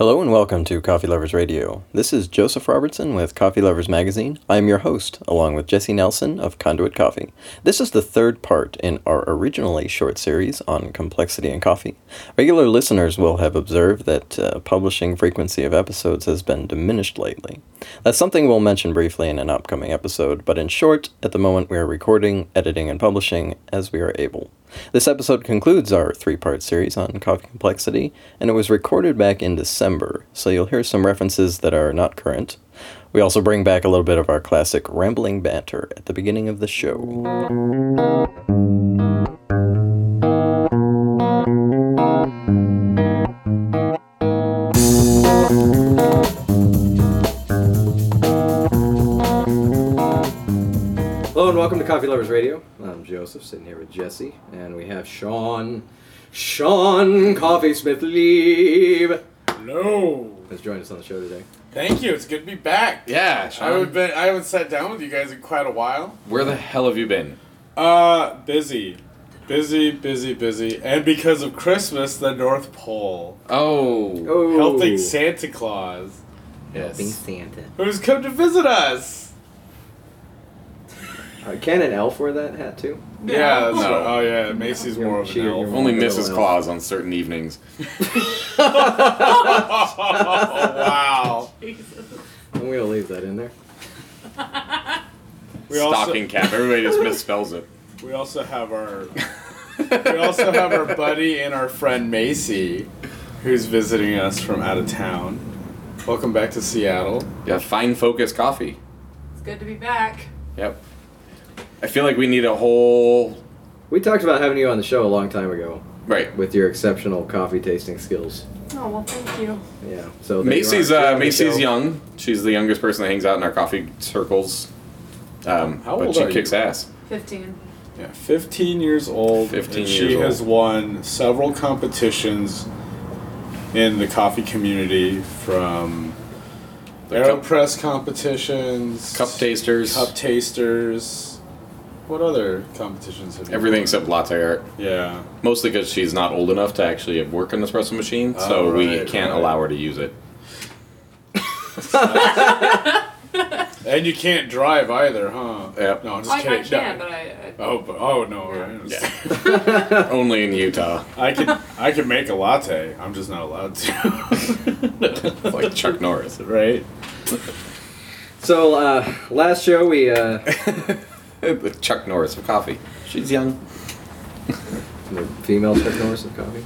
Hello and welcome to Coffee Lovers Radio. This is Joseph Robertson with Coffee Lovers Magazine. I am your host, along with Jesse Nelson of Conduit Coffee. This is the third part in our originally short series on complexity in coffee. Regular listeners will have observed that uh, publishing frequency of episodes has been diminished lately. That's something we'll mention briefly in an upcoming episode, but in short, at the moment we are recording, editing, and publishing as we are able. This episode concludes our three part series on coffee complexity, and it was recorded back in December, so you'll hear some references that are not current. We also bring back a little bit of our classic rambling banter at the beginning of the show. Hello and welcome to Coffee Lovers Radio. Uh, I'm Joseph, sitting here with Jesse, and we have Sean, Sean Coffee Smith Leave Hello. has joined us on the show today. Thank you. It's good to be back. Yeah, I Sean. haven't been. I haven't sat down with you guys in quite a while. Where the hell have you been? Uh, busy, busy, busy, busy, and because of Christmas, the North Pole, Oh, Oh, helping Santa Claus, Helping yes. Santa. who's come to visit us. Uh, can an elf wear that hat too? Yeah. No. right. Oh yeah. Macy's You're- more of an you're- elf. Only Little Mrs. elf. Claus on certain evenings. oh wow. I'm gonna leave that in there. We also Stocking cap. Everybody just misspells it. we also have our we also have our buddy and our friend Macy, who's visiting us from out of town. Welcome back to Seattle. Yeah, fine focus coffee. It's good to be back. Yep. I feel like we need a whole. We talked about having you on the show a long time ago Right. with your exceptional coffee tasting skills. Oh well, thank you. Yeah. So Macy's uh, Macy's show. young. She's the youngest person that hangs out in our coffee circles. Um, How but old she are you? kicks ass. Fifteen. Yeah, 15 years old. 15 and years she old. has won several competitions in the coffee community from The cup- AeroPress competitions, Cup tasters. cup tasters. What other competitions have you Everything won? except latte art. Yeah. Mostly because she's not old enough to actually work an espresso machine, Oh, so we can't right. allow her to use it. And you can't drive either, huh? Yep. No, I'm just I, I can, No. but I. I Oh, but, oh no! I, Yeah. Only in Utah. I can I can make a latte. I'm just not allowed to. Like Chuck Norris. right? So uh, last show we uh, The Chuck Norris of coffee. She's young. the female Chuck Norris of coffee.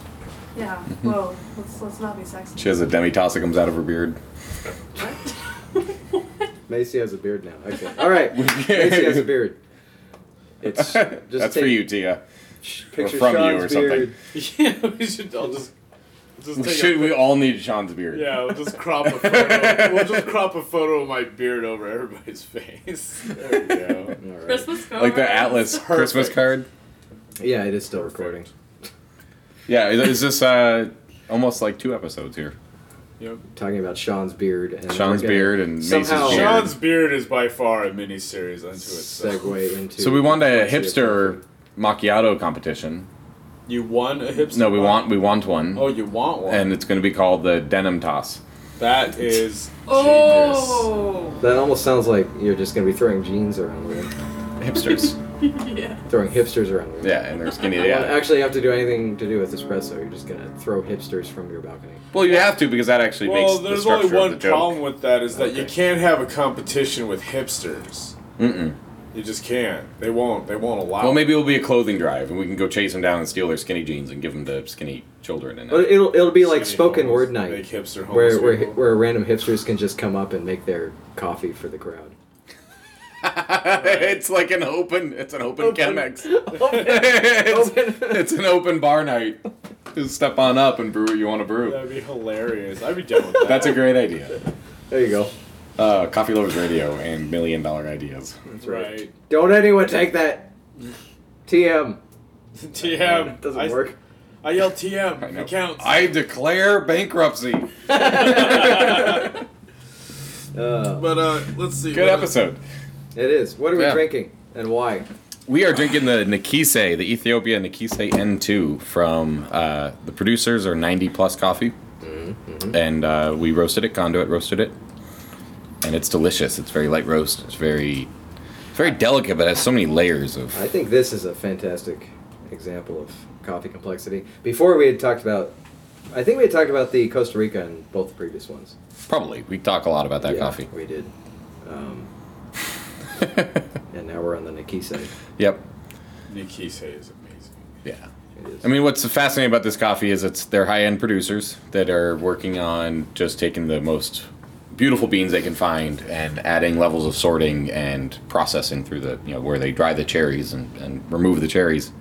yeah. Mm-hmm. Whoa. Let's let's not be sexy. She has a demitasse that comes out of her beard. Macy has a beard now. Okay. All right. Macy has a beard. It's just That's for take- you, Tia. Picture from you Sean's or something. beard. Yeah, we should. I'll just just take Should we all need Sean's beard? Yeah, we'll just crop a photo. we'll just crop a photo of my beard over everybody's face. There we go. All right. Christmas card. Like the Atlas Perfect. Christmas card. Yeah, it is still Perfect. recording. Yeah, is is this uh, almost like two episodes here? Yep. Talking about Sean's beard and Sean's beard and Macy's somehow beard. Sean's beard is by far a mini series unto itself. segue into. So we want a hipster coffee. macchiato competition. You won a hipster. No, we one? want we want one, Oh, you want one? and it's going to be called the denim toss. that is Oh. That almost sounds like you're just gonna be throwing jeans around the Hipsters. yeah. throwing hipsters around the yeah, and they're skinny. You don't Yeah. actually have to do anything to do with espresso. You're just gonna throw hipsters from your balcony. Well, you have to because that actually Well, makes the there's structure only one of the joke. problem with that is that you can't have a competition with hipsters. Mm-mm. You just can't. They won't. They won't allow. Well, maybe it'll be a clothing drive, and we can go chase them down and steal their skinny jeans and give them to skinny children. And uh, But it'll it'll be like Skinny spoken homeless- word night, Make hipster homeless where where people. where random hipsters can just come up and make their coffee for the crowd. it's like an open. It's an open, Open. Chemex. it's, Open. it's an open bar night. Just step on up and brew what you want to brew. That'd be hilarious. I'd be down with that. That's a great idea. There you go. Uh, Coffee Lovers Radio and Million Dollar Ideas. That's right. Don't anyone take that. TM. TM It doesn't I, work. I yell TM. I know. It counts. I declare bankruptcy. Uh, but uh, let's see. Good episode. it is. What are we Yeah. drinking and why? We are drinking the Nekisse, the Ethiopia Nekisse N2 from uh, the producers or 90 Plus Coffee. and uh, we roasted it. Conduit roasted it, and it's delicious. It's very light roast. It's very, very delicate, but has so many layers of. I think this is a fantastic example of coffee complexity. Before we had talked about, I think we had talked about the Costa Rica in both the previous ones. Probably we talk a lot about that Yeah, coffee. We did. Um, and now we're on the Nekisse. Yep. Nekisse is amazing. Yeah. It is. I mean, what's fascinating about this coffee is it's they're high end producers that are working on just taking the most beautiful beans they can find and adding levels of sorting and processing through the you know where they dry the cherries and, and remove the cherries.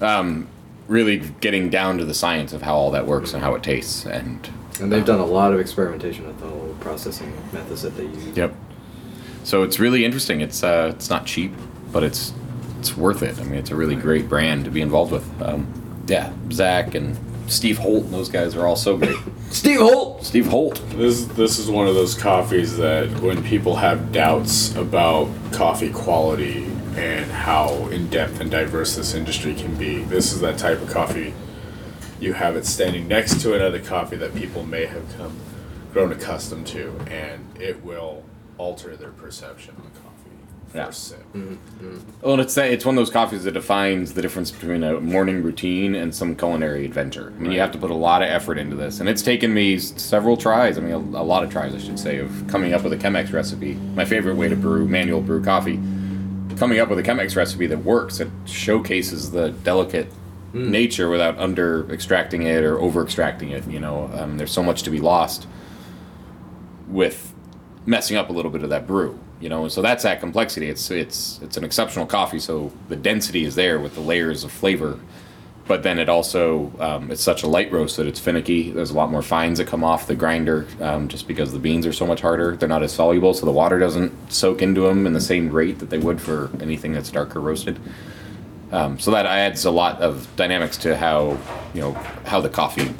Um, really getting down to the science of how all that works and how it tastes and and they've done a lot of experimentation with the whole processing methods that they use. Yep. So it's really interesting. It's uh, it's not cheap, but it's it's worth it. I mean, it's a really great brand to be involved with. Um, yeah, Zach and Steve Holt, and those guys are all so great. Steve Holt! Steve Holt. This this is one of those coffees that when people have doubts about coffee quality and how in depth and diverse this industry can be, this is that type of coffee. You have it standing next to another coffee that people may have come grown accustomed to, and it will alter their perception of the coffee. Yeah. First sip. Well, it's that it's one of those coffees that defines the difference between a morning routine and some culinary adventure. I mean, you have to put a lot of effort into this, and it's taken me several tries. I mean, a, a lot of tries, I should say, of coming up with a Chemex recipe. My favorite way to brew manual brew coffee. Coming up with a Chemex recipe that works, that showcases the delicate nature without under extracting it or over extracting it. You know, um, there's so much to be lost with messing up a little bit of that brew. You know, so that's that complexity. It's it's it's an exceptional coffee, so the density is there with the layers of flavor, but then it also um, it's such a light roast that it's finicky. There's a lot more fines that come off the grinder um, just because the beans are so much harder. They're not as soluble, so the water doesn't soak into them in the same rate that they would for anything that's darker roasted. Um, so that adds a lot of dynamics to how you know how the coffee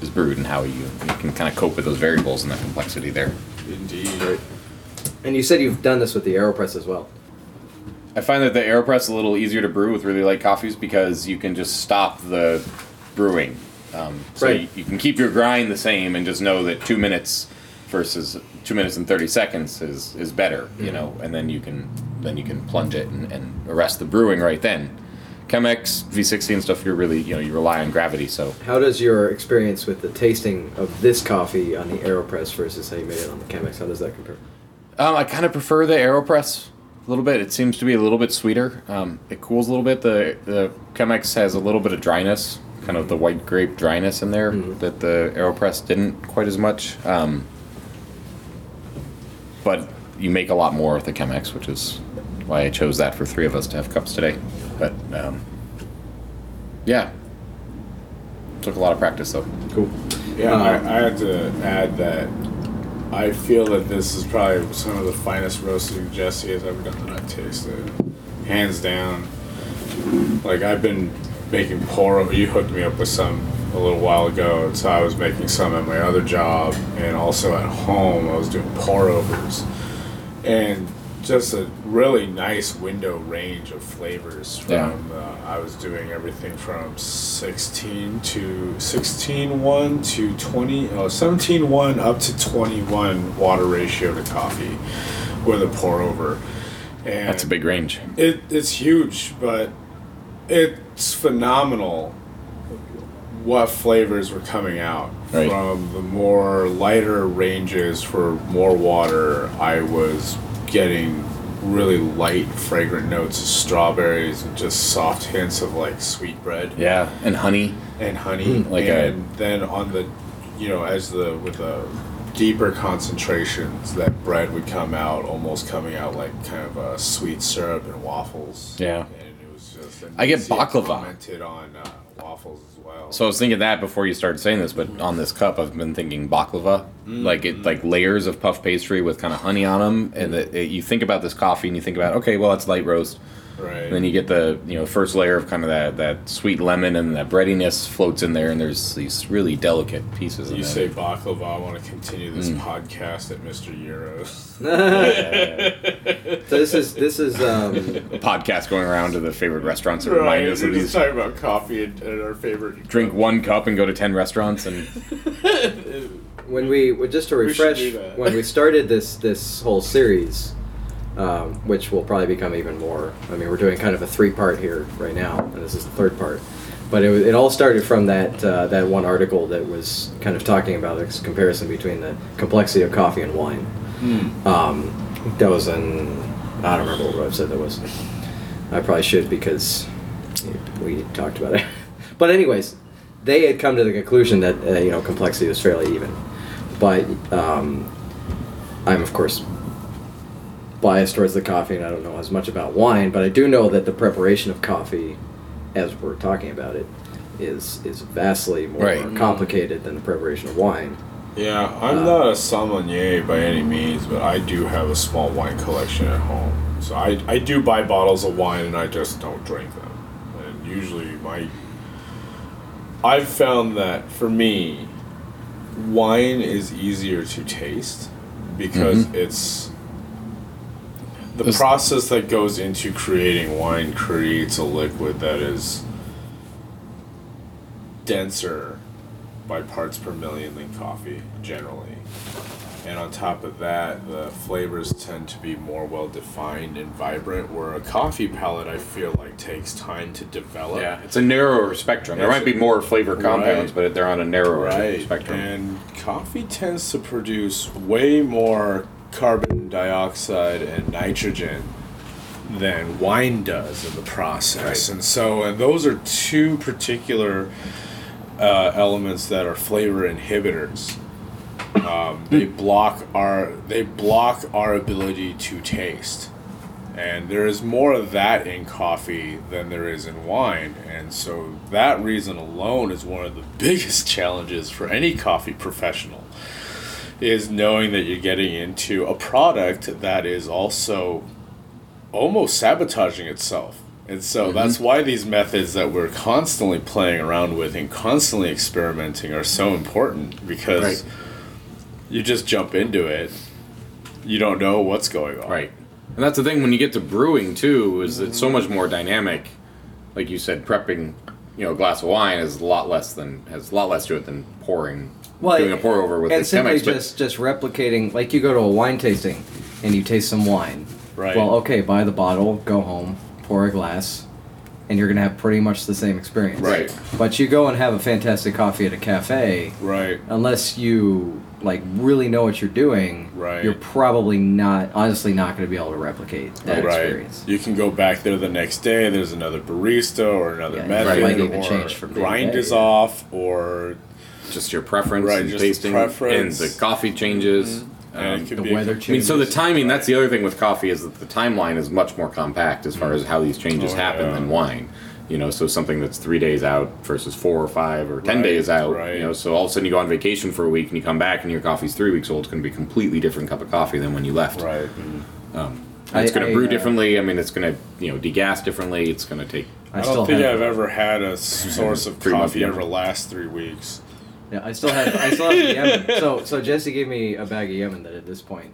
is brewed and how you, you can kind of cope with those variables and that complexity there. Indeed. And you said you've done this with the AeroPress as well. I find that the AeroPress is a little easier to brew with really light coffees because you can just stop the brewing. Um, so Right. you, you can keep your grind the same and just know that two minutes versus two minutes and thirty seconds is, is better, you know, and then you can then you can plunge it and, and arrest the brewing right then. Chemex, V60 and stuff, you're really you know you rely on gravity, so How does your experience with the tasting of this coffee on the AeroPress versus how you made it on the Chemex, how does that compare? Um, I kind of prefer the Aeropress a little bit. It seems to be a little bit sweeter. Um, it cools a little bit. The the Chemex has a little bit of dryness, kind of the white grape dryness in there that the Aeropress didn't quite as much. Um, but you make a lot more with the Chemex, which is why I chose that for three of us to have cups today. But um, yeah, took a lot of practice though. Cool. Yeah, Um, I, I had to add that I feel that this is probably some of the finest roasting Jesse has ever done that I've tasted. Hands down. Like, I've been making pour over. You hooked me up with some a little while ago, and so I was making some at my other job, and also at home, I was doing pour overs. And just a really nice window range of flavors from Yeah. uh, I was doing everything from 16 to 16.1 to 20 oh 17.1 up to 21 water ratio to coffee with a pour over and That's a big range. it, it's huge but it's phenomenal what flavors were coming out Right. from the more lighter ranges for more water i was getting really light fragrant notes of strawberries and just soft hints of like sweet bread Yeah, and honey. and honey like a- and then on the you know as the with the deeper concentrations that bread would come out almost coming out like kind of a sweet syrup and waffles Yeah. and it was just I get baklava. commented on uh, waffles as well. So I was thinking that before you started saying this, but on this cup, I've been thinking baklava, like it, like mm-hmm. layers of puff pastry with kind of honey on them, and that it, you think about this coffee and you think about, okay, well, it's light roast, Right. And then you get the you know first layer of kind of that that sweet lemon and that breadiness floats in there, and there's these really delicate pieces. Of You in say there. baklava. I want to continue this Mm. podcast at Mr. Gyros. so this is this is um, a podcast going around to the favorite restaurants and remind us We're of just these. talking about coffee and, and our favorite. Drink one cup and go to ten restaurants, and when we well, just to refresh do that. when we started this this whole series um, which will probably become even more. I mean we're doing kind of a three part here right now and this is the third part. But it, it all started from that uh, that one article that was kind of talking about this comparison between the complexity of coffee and wine. Hmm. um, that was in i don't remember what website that was. I probably should because we talked about it. But anyways they had come to the conclusion that uh, you know complexity was fairly even. But um, I'm of course biased towards the coffee, and I don't know as much about wine, but I do know that the preparation of coffee, as we're talking about it, is is vastly more Right. complicated than the preparation of wine. Yeah, I'm Uh, not a sommelier by any means, but I do have a small wine collection at home. So I, I do buy bottles of wine and I just don't drink them. And usually my I've found that for me wine is easier to taste because Mhm. it's the This- process that goes into creating wine creates a liquid that is denser by parts per million than coffee generally. And on top of that, the flavors tend to be more well defined and vibrant. Where a coffee palette, I feel like, takes time to develop. yeah, it's a narrower spectrum. There It's might be more flavor compounds, Right. but they're on a narrower Right. spectrum. And coffee tends to produce way more carbon dioxide and nitrogen than wine does in the process. Right. And so, and those are two particular uh, elements that are flavor inhibitors. Um, they block our they block our ability to taste. And there is more of that in coffee than there is in wine. And so that reason alone is one of the biggest challenges for any coffee professional is knowing that you're getting into a product that is also almost sabotaging itself. And so mm-hmm. that's why these methods that we're constantly playing around with and constantly experimenting are so important because Right. you just jump into it. You don't know what's going on. Right. And that's the thing when you get to brewing too, is it's so much more dynamic. Like you said, prepping, you know, a glass of wine is a lot less than has a lot less to it than pouring doing a pour over with and the simply Chemex. But just just replicating like you go to a wine tasting and you taste some wine. Right. Well, okay, buy the bottle, go home, pour a glass, and you're gonna have pretty much the same experience. Right. But you go and have a fantastic coffee at a cafe, Right. unless you like really know what you're doing, Right. you're probably not honestly not going to be able to replicate that right. experience. You can go back there the next day. There's another barista or another Yeah, method, might even or change from day to grind day, is yeah. off, or just your preference Right, and just the tasting preference. and the coffee changes. and Um, the weather complete- I mean, so the changes. timing, that's the other thing with coffee is that the timeline is much more compact as far as how these changes Oh, happen yeah. than wine. You know, so something that's three days out versus four or five or ten Right, days out. right. You know, so all of a sudden you go on vacation for a week and you come back and your coffee's three weeks old. It's going to be a completely different cup of coffee than when you left. Right. Um, and it's going to I, brew uh, differently. I mean, it's going to you know degas differently. It's going to take. I, still don't think I've ever had a source of Three months coffee ago. ever last three weeks. Yeah, I still have I still have the Yemen. So so Jesse gave me a bag of Yemen that at this point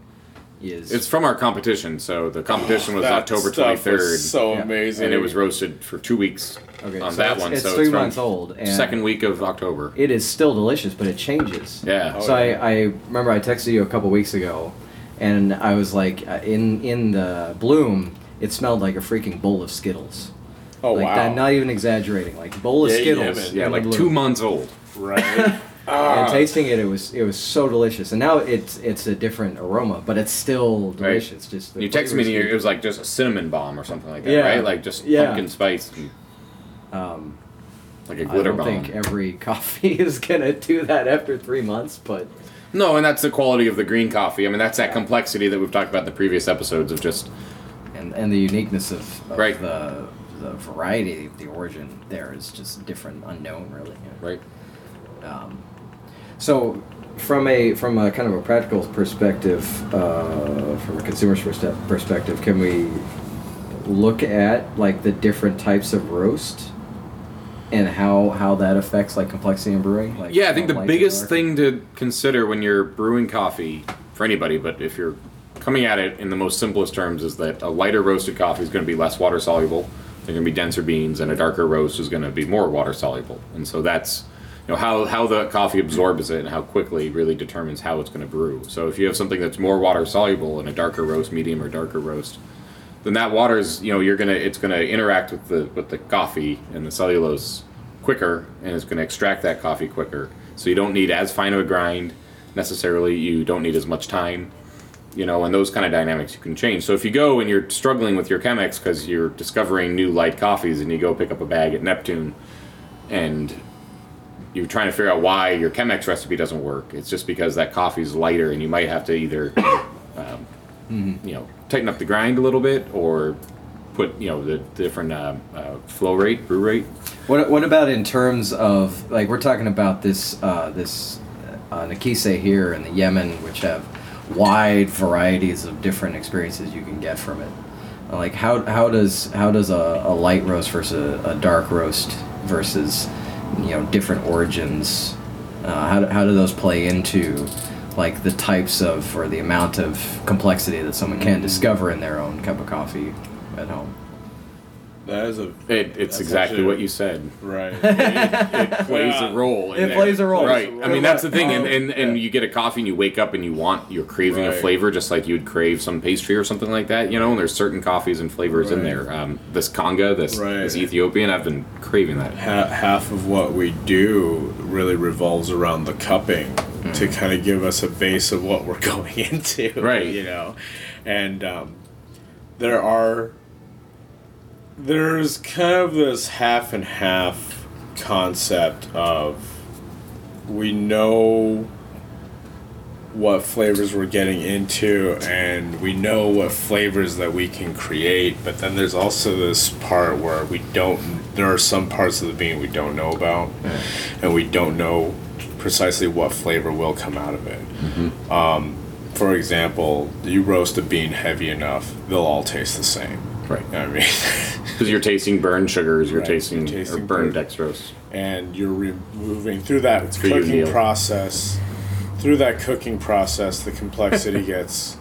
is It's from our competition. So the competition was That October stuff twenty third. was So Yeah. amazing. and it was roasted for two weeks okay, on so that it's, one. It's so three it's from months old and second week of October. It is still delicious, but it changes. Yeah. Oh, so yeah. I, I remember I texted you a couple weeks ago, and I was like, uh, in in the bloom, it smelled like a freaking bowl of Skittles. oh like wow. that, not even exaggerating, like bowl of Yeah, Skittles. Yemen. yeah, the like bloom. two months old. Right. And tasting it, it was it was so delicious. And now it's it's a different aroma, but it's still Right. delicious. Just You texted me, it was like just a cinnamon bomb or something like that, Yeah. right? Like just Yeah. pumpkin spice, and Um, like a I glitter bomb. I don't bomb. think every coffee is gonna do that after three months, but No, and that's the quality of the green coffee. I mean, that's that complexity that we've talked about in the previous episodes of just and and the uniqueness of, of Right. the the variety, the origin there is just different, unknown, really. right. Um, so, from a from a kind of a practical perspective, uh, from a consumer's perspective, can we look at like the different types of roast and how how that affects like complexity in brewing? Like Yeah, I think the biggest thing to consider when you're brewing coffee for anybody, but if you're coming at it in the most simplest terms, is that a lighter roasted coffee is going to be less water soluble. They're going to be denser beans, and a darker roast is going to be more water soluble. And so that's you know how how the coffee absorbs it and how quickly really determines how it's going to brew. So if you have something that's more water soluble in a darker roast, medium or darker roast, then that water's you know you're gonna it's gonna interact with the with the coffee and the cellulose quicker and it's gonna extract that coffee quicker. So you don't need as fine of a grind necessarily. You don't need as much time you know and those kind of dynamics you can change. So if you go and you're struggling with your chemex because you're discovering new light coffees and you go pick up a bag at neptune and you're trying to figure out why your chemex recipe doesn't work. It's just because that coffee's lighter and you might have to either um, you know tighten up the grind a little bit or put you know the different uh, uh, flow rate brew rate. What, what about in terms of like we're talking about this uh, this uh, Nekisse here in the Yemen, which have wide varieties of different experiences you can get from it. Like how how does how does a, a light roast versus a, a dark roast versus you know different origins? Uh, how do, how do those play into like the types of or the amount of complexity that someone can discover in their own cup of coffee at home? That is a it, it's exactly actually- what you said right. it plays a role in it there. plays a role. right i mean that's the thing and, and, and you get a coffee and you wake up and you want you're craving a flavor just like you'd crave some pastry or something like that you know and there's certain coffees and flavors in there um, this conga this, Right. this ethiopian i've been craving that ha- half of what we do really revolves around the cupping to kind of give us a base of what we're going into Right. you know and um, there are there's kind of this half and half concept of we know what flavors we're getting into and we know what flavors that we can create but then there's also this part where we don't there are some parts of the bean we don't know about and we don't know precisely what flavor will come out of it. Um, for example you roast a bean heavy enough they'll all taste the same right. I mean? Because you're tasting burned sugars you're Right, tasting, you're tasting or burned burnt- dextrose. And you're removing through that for cooking process through that cooking process the complexity gets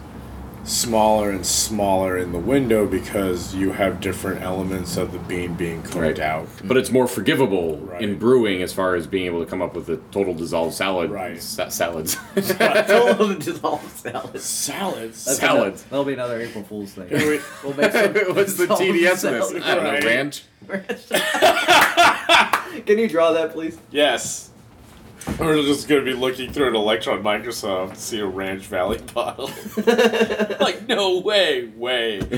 smaller and smaller in the window because you have different elements of the bean being cooked Right. out but it's more forgivable Right. in brewing as far as being able to come up with a total dissolved salad Right. sa- salads Total dissolved salad. salads That's Salads. ano- That'll be another April Fool's thing. we- We'll make some what's the tds of this i don't Right. know ranch Can you draw that, please? yes we're just going to be looking through an electron microscope to see a ranch valley bottle like no way way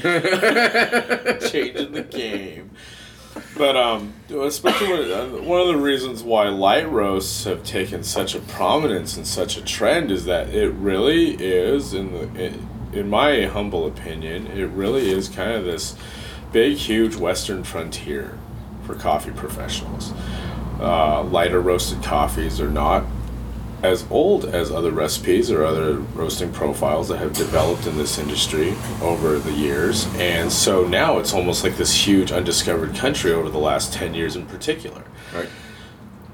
changing the game. But um, especially when, uh, one of the reasons why light roasts have taken such a prominence and such a trend is that it really is, in the in, in my humble opinion, it really is kind of this big, huge Western frontier for coffee professionals. Uh, lighter roasted coffees are not as old as other recipes or other roasting profiles that have developed in this industry over the years. And so now it's almost like this huge undiscovered country over the last 10 years in particular. right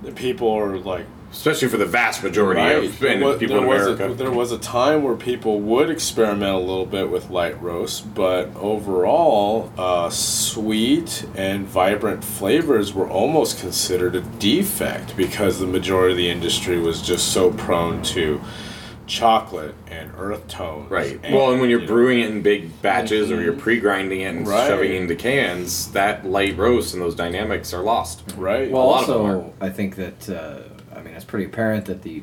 The people are like, especially for the vast majority right, of there and was, people in there was America. a, there was a time where people would experiment a little bit with light roast, but overall, uh, sweet and vibrant flavors were almost considered a defect because the majority of the industry was just so prone to chocolate and earth tones. Right. and, well, and when you're you know, brewing it in big batches or you're pre-grinding it and Right. shoving it into cans, that light roast and those dynamics are lost. right. Well, A lot of them also, I think that uh, I mean it's pretty apparent that the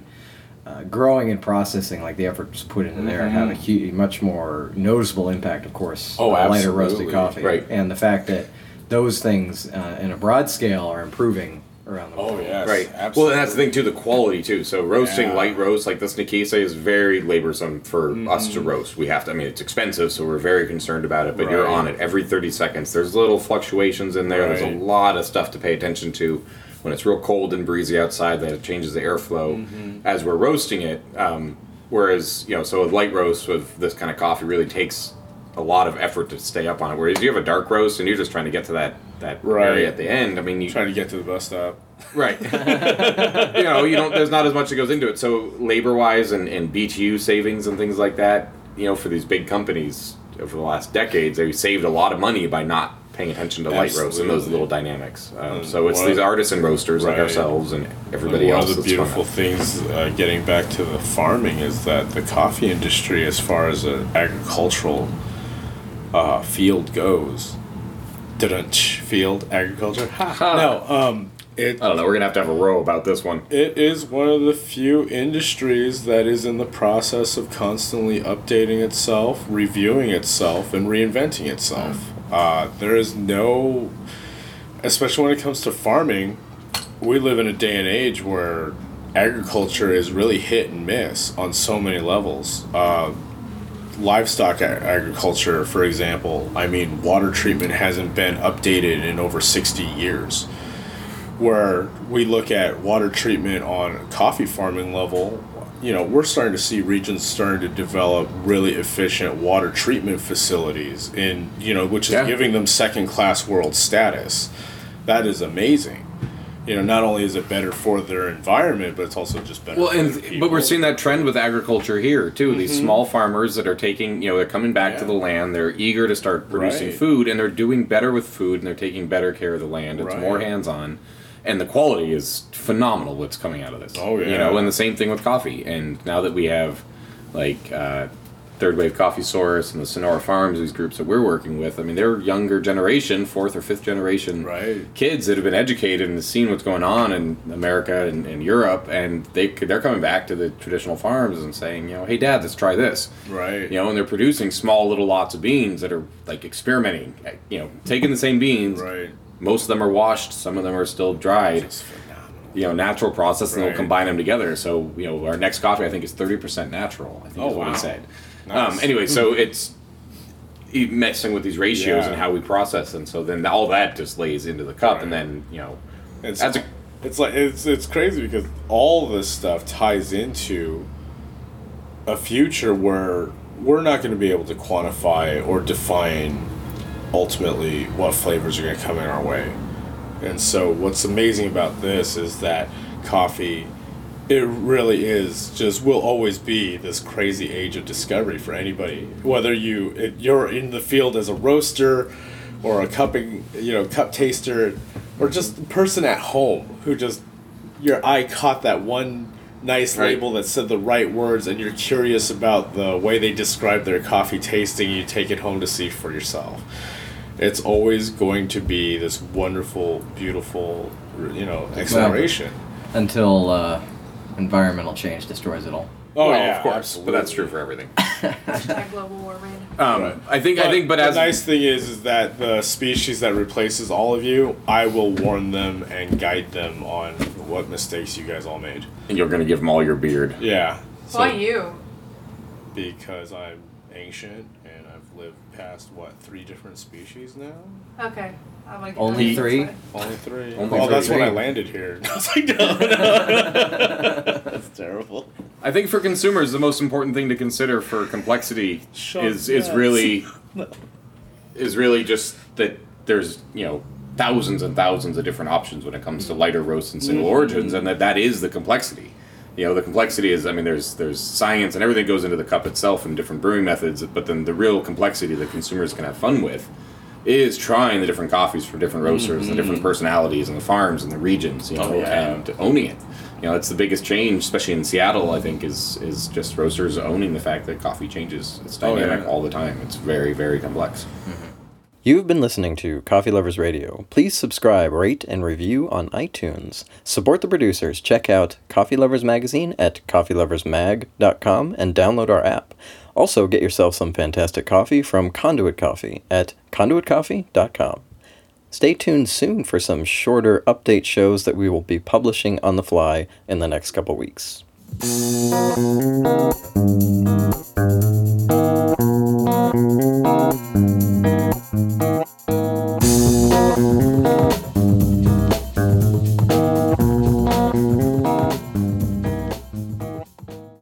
uh, growing and processing, like the efforts put into there, have a huge, much more noticeable impact, of course. Oh, on lighter roasted coffee, Right. And the fact that those things, uh, in a broad scale, are improving around the world. oh yes, Right. Absolutely. Well, and that's the thing too, the quality too. So roasting Yeah. light roast like this Nekisse is very laborsome for us to roast. We have to. I mean, it's expensive, so we're very concerned about it. But you're on it every 30 seconds. There's little fluctuations in there. There's a lot of stuff to pay attention to. When it's real cold and breezy outside, that it changes the airflow as we're roasting it. Um, whereas, you know, so a light roast with this kind of coffee really takes a lot of effort to stay up on it. Whereas you have a dark roast and you're just trying to get to that that Right. area at the end. I mean, you Trying to get to the bus stop. right. you know, you don't. There's not as much that goes into it. So labor wise and and BTU savings and things like that. You know, for these big companies over the last decades, they saved a lot of money by not paying attention to light roasts and those Absolutely. little dynamics. Um, And so it's one these artisan roasters like Right. ourselves and everybody one else. of the that's beautiful things, uh, getting back to the farming, is that the coffee industry, as far as an agricultural uh, field goes, didn't field agriculture. no, um, it I don't know. We're gonna have to have a row about this one. it is one of the few industries that is in the process of constantly updating itself, reviewing itself, and reinventing itself. Uh, there is no, especially when it comes to farming, we live in a day and age where agriculture is really hit and miss on so many levels. Uh, livestock agriculture, for example, I mean, water treatment hasn't been updated in over 60 years where we look at water treatment on coffee farming level, you know, we're starting to see regions starting to develop really efficient water treatment facilities in, you know, which is Yeah. giving them second class world status. That is amazing. You know, not only is it better for their environment, but it's also just better Well, for and but we're seeing that trend with agriculture here too. These small farmers that are taking, you know, they're coming back to Mm-hmm. The land. They're eager to start producing Right. food, and they're doing better with food, and they're taking better care of the land. It's Right. more hands-on, and the quality is phenomenal. What's coming out of this? Oh, yeah. You know, and the same thing with coffee. And now that we have, like. Uh, Third Wave Coffee Source and the Sonora Farms, these groups that we're working with, I mean, they're younger generation, fourth or fifth generation Right. kids that have been educated and seen what's going on in America and, and Europe, and they they're coming back to the traditional farms and saying, you know, hey, Dad, let's try this. Right. You know, and they're producing small little lots of beans that are like experimenting. You know, taking the same beans. Right. Most of them are washed. Some of them are still dried. You know, natural process, and Right. they'll combine them together. So you know, our next coffee I think is thirty percent natural. I think Oh, is what wow. he said. Nice. Um, anyway, so it's e- messing with these ratios Yeah. and how we process them. So then all that just lays into the cup, and then you know, It's, That's a- it's like it's it's crazy because all this stuff ties into a future where we're not going to be able to quantify or define ultimately what flavors are going to come in our way. And so what's amazing about this is that coffee it really is just will always be this crazy age of discovery for anybody whether you it, you're in the field as a roaster or a cupping you know cup taster or just a person at home who just your eye caught that one nice Right. label that said the right words and you're curious about the way they describe their coffee tasting you take it home to see for yourself it's always going to be this wonderful beautiful you know exploration until uh, environmental change destroys it all. Oh well, yeah, of course, absolutely. but that's true for everything. Global warming. Um, Right. I think, I think, but the as nice thing is, is that the species that replaces all of you, I will warn them and guide them on what mistakes you guys all made. And you're going to give them all your beard. Yeah. so- Why you? Because I'm ancient and I've lived past what three different species now. Okay. I'm gonna Only three? outside. Only three. Only oh, that's when I landed here. I was like, no, no. that's terrible. I think for consumers, the most important thing to consider for complexity Shut is is yes. really is really just that there's you know thousands and thousands of different options when it comes to mm. lighter roasts and single origins, and that that is the complexity. You know, the complexity is I mean, there's there's science and everything goes into the cup itself and different brewing methods, but then the real complexity that consumers can have fun with is trying the different coffees from different roasters, the different mm-hmm. personalities and the farms and the regions, you know, Oh, yeah. and owning it. You know, it's the biggest change, especially in Seattle. I think is is just roasters owning the fact that coffee changes. It's Oh, dynamic yeah. all the time. It's very very complex. Mm-hmm. You've been listening to Coffee Lovers Radio. Please subscribe, rate, and review on iTunes. Support the producers. Check out Coffee Lovers Magazine at coffeeloversmag.com and download our app. Also, get yourself some fantastic coffee from Conduit Coffee at conduitcoffee.com. Stay tuned soon for some shorter update shows that we will be publishing on the fly in the next couple weeks.